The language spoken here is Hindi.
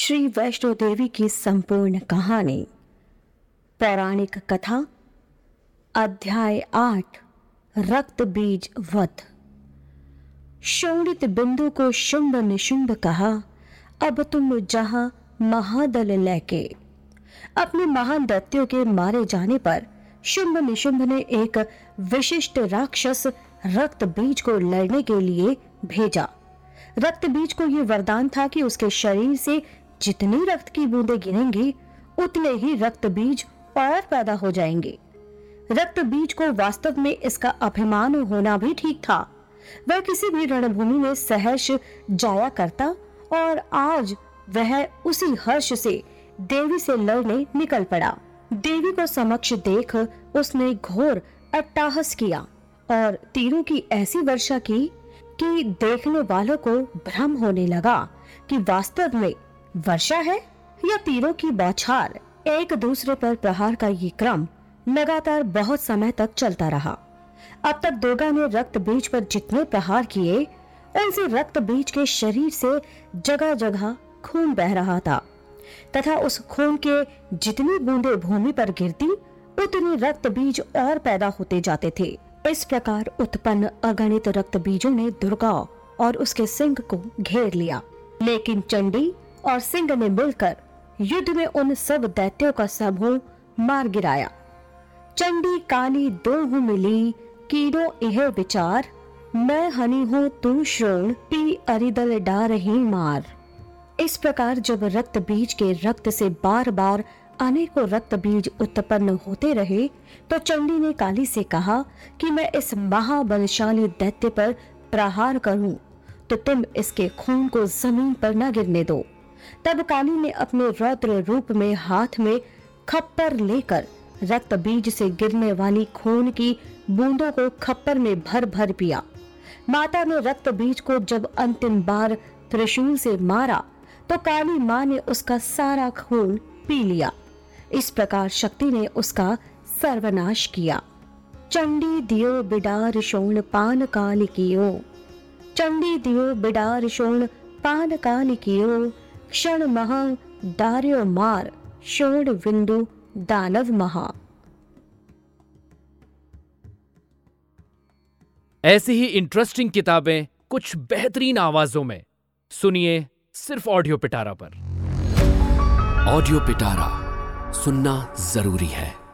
श्री वैष्णो देवी की संपूर्ण कहानी, पौराणिक कथा, अध्याय आठ, रक्त बीज वध। शोणित बिंदु को शुंभ निशुंभ कहा, अब तुम जहाँ महादल लेके। अपने महान दैत्यों के मारे जाने पर शुंभ निशुंभ ने एक विशिष्ट राक्षस रक्त बीज को लड़ने के लिए भेजा। रक्त बीज को यह वरदान था कि उसके शरीर से जितनी रक्त की बूंदें गिरेंगी, उतने ही रक्त बीज और पैदा हो जाएँगे। रक्त बीज को वास्तव में इसका अभिमान होना भी ठीक था। वह किसी भी रणभूमि में सहर्ष जाया करता और आज वह उसी हर्ष से देवी से लड़ने निकल पड़ा। देवी को समक्ष देख उसने घोर अट्टाहस किया और तीरों की ऐसी वर्षा की कि देखने वालों को भ्रम होने लगा कि वास्तव में वर्षा है या तीरों की बौछार, एक दूसरे पर प्रहार का ये क्रम लगातार बहुत समय तक चलता रहा। अब तक दुर्गा ने रक्त बीज पर जितने प्रहार किए, उनसे रक्त बीज के शरीर से जगह जगह खून बह रहा था। तथा उस खून के जितनी बूंदे भूमि पर गिरती, उतने रक्त बीज और पैदा होते जाते थे। इस प्रकार उत्पन्न अगणित रक्त बीजों ने दुर्गा और उसके सिंह को घेर लिया। लेकिन चंडी और सिंह ने मिलकर युद्ध में उन सब दैत्यों का समूह मार गिराया। चंडी काली दो मिली, कीड़ो यह विचार, मैं हनी हूँ, तू श्रोण, पी अरिदल डा रही मार। इस प्रकार जब रक्त बीज के रक्त से बार बार अनेकों रक्त बीज उत्पन्न होते रहे तो चंडी ने काली से कहा कि मैं इस महाबलशाली दैत्य पर प्रहार करूँ तो तुम इसके खून को ज़मीन पर न गिरने दो। तब काली ने अपने रौद्र रूप में हाथ में खप्पर लेकर रक्त बीज से गिरने वाली खून की बूंदों को खप्पर में भर भर पिया। माता ने रक्त बीज को जब अंतिम बार त्रिशूल से मारा तो काली माँ ने उसका सारा खून पी लिया। इस प्रकार शक्ति ने उसका सर्वनाश किया। चंडी दियो बिडार शोण पान काल कियो। चंडी दियो बिडार शोण पान काल कियो। क्षण महा दार्य मार शोण बिंदु दानव महा। ऐसी ही इंटरेस्टिंग किताबें कुछ बेहतरीन आवाजों में। सुनिए सिर्फ़ ऑडियो पिटारा पर। ऑडियो पिटारा सुनना ज़रूरी है।